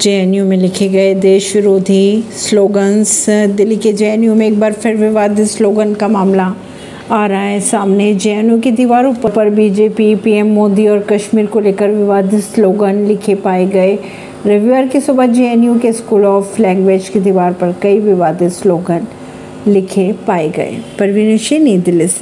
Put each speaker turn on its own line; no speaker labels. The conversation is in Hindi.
जेएनयू में लिखे गए देश विरोधी स्लोगन्स, दिल्ली के जेएनयू में एक बार फिर विवादित स्लोगन का मामला आ रहा है सामने। जेएनयू की दीवारों पर बीजेपी, पीएम मोदी और कश्मीर को लेकर विवादित स्लोगन लिखे पाए गए। रविवार की सुबह जेएनयू के स्कूल ऑफ़ लैंग्वेज की दीवार पर कई विवादित स्लोगन लिखे पाए गए। परवीन नई दिल्ली से।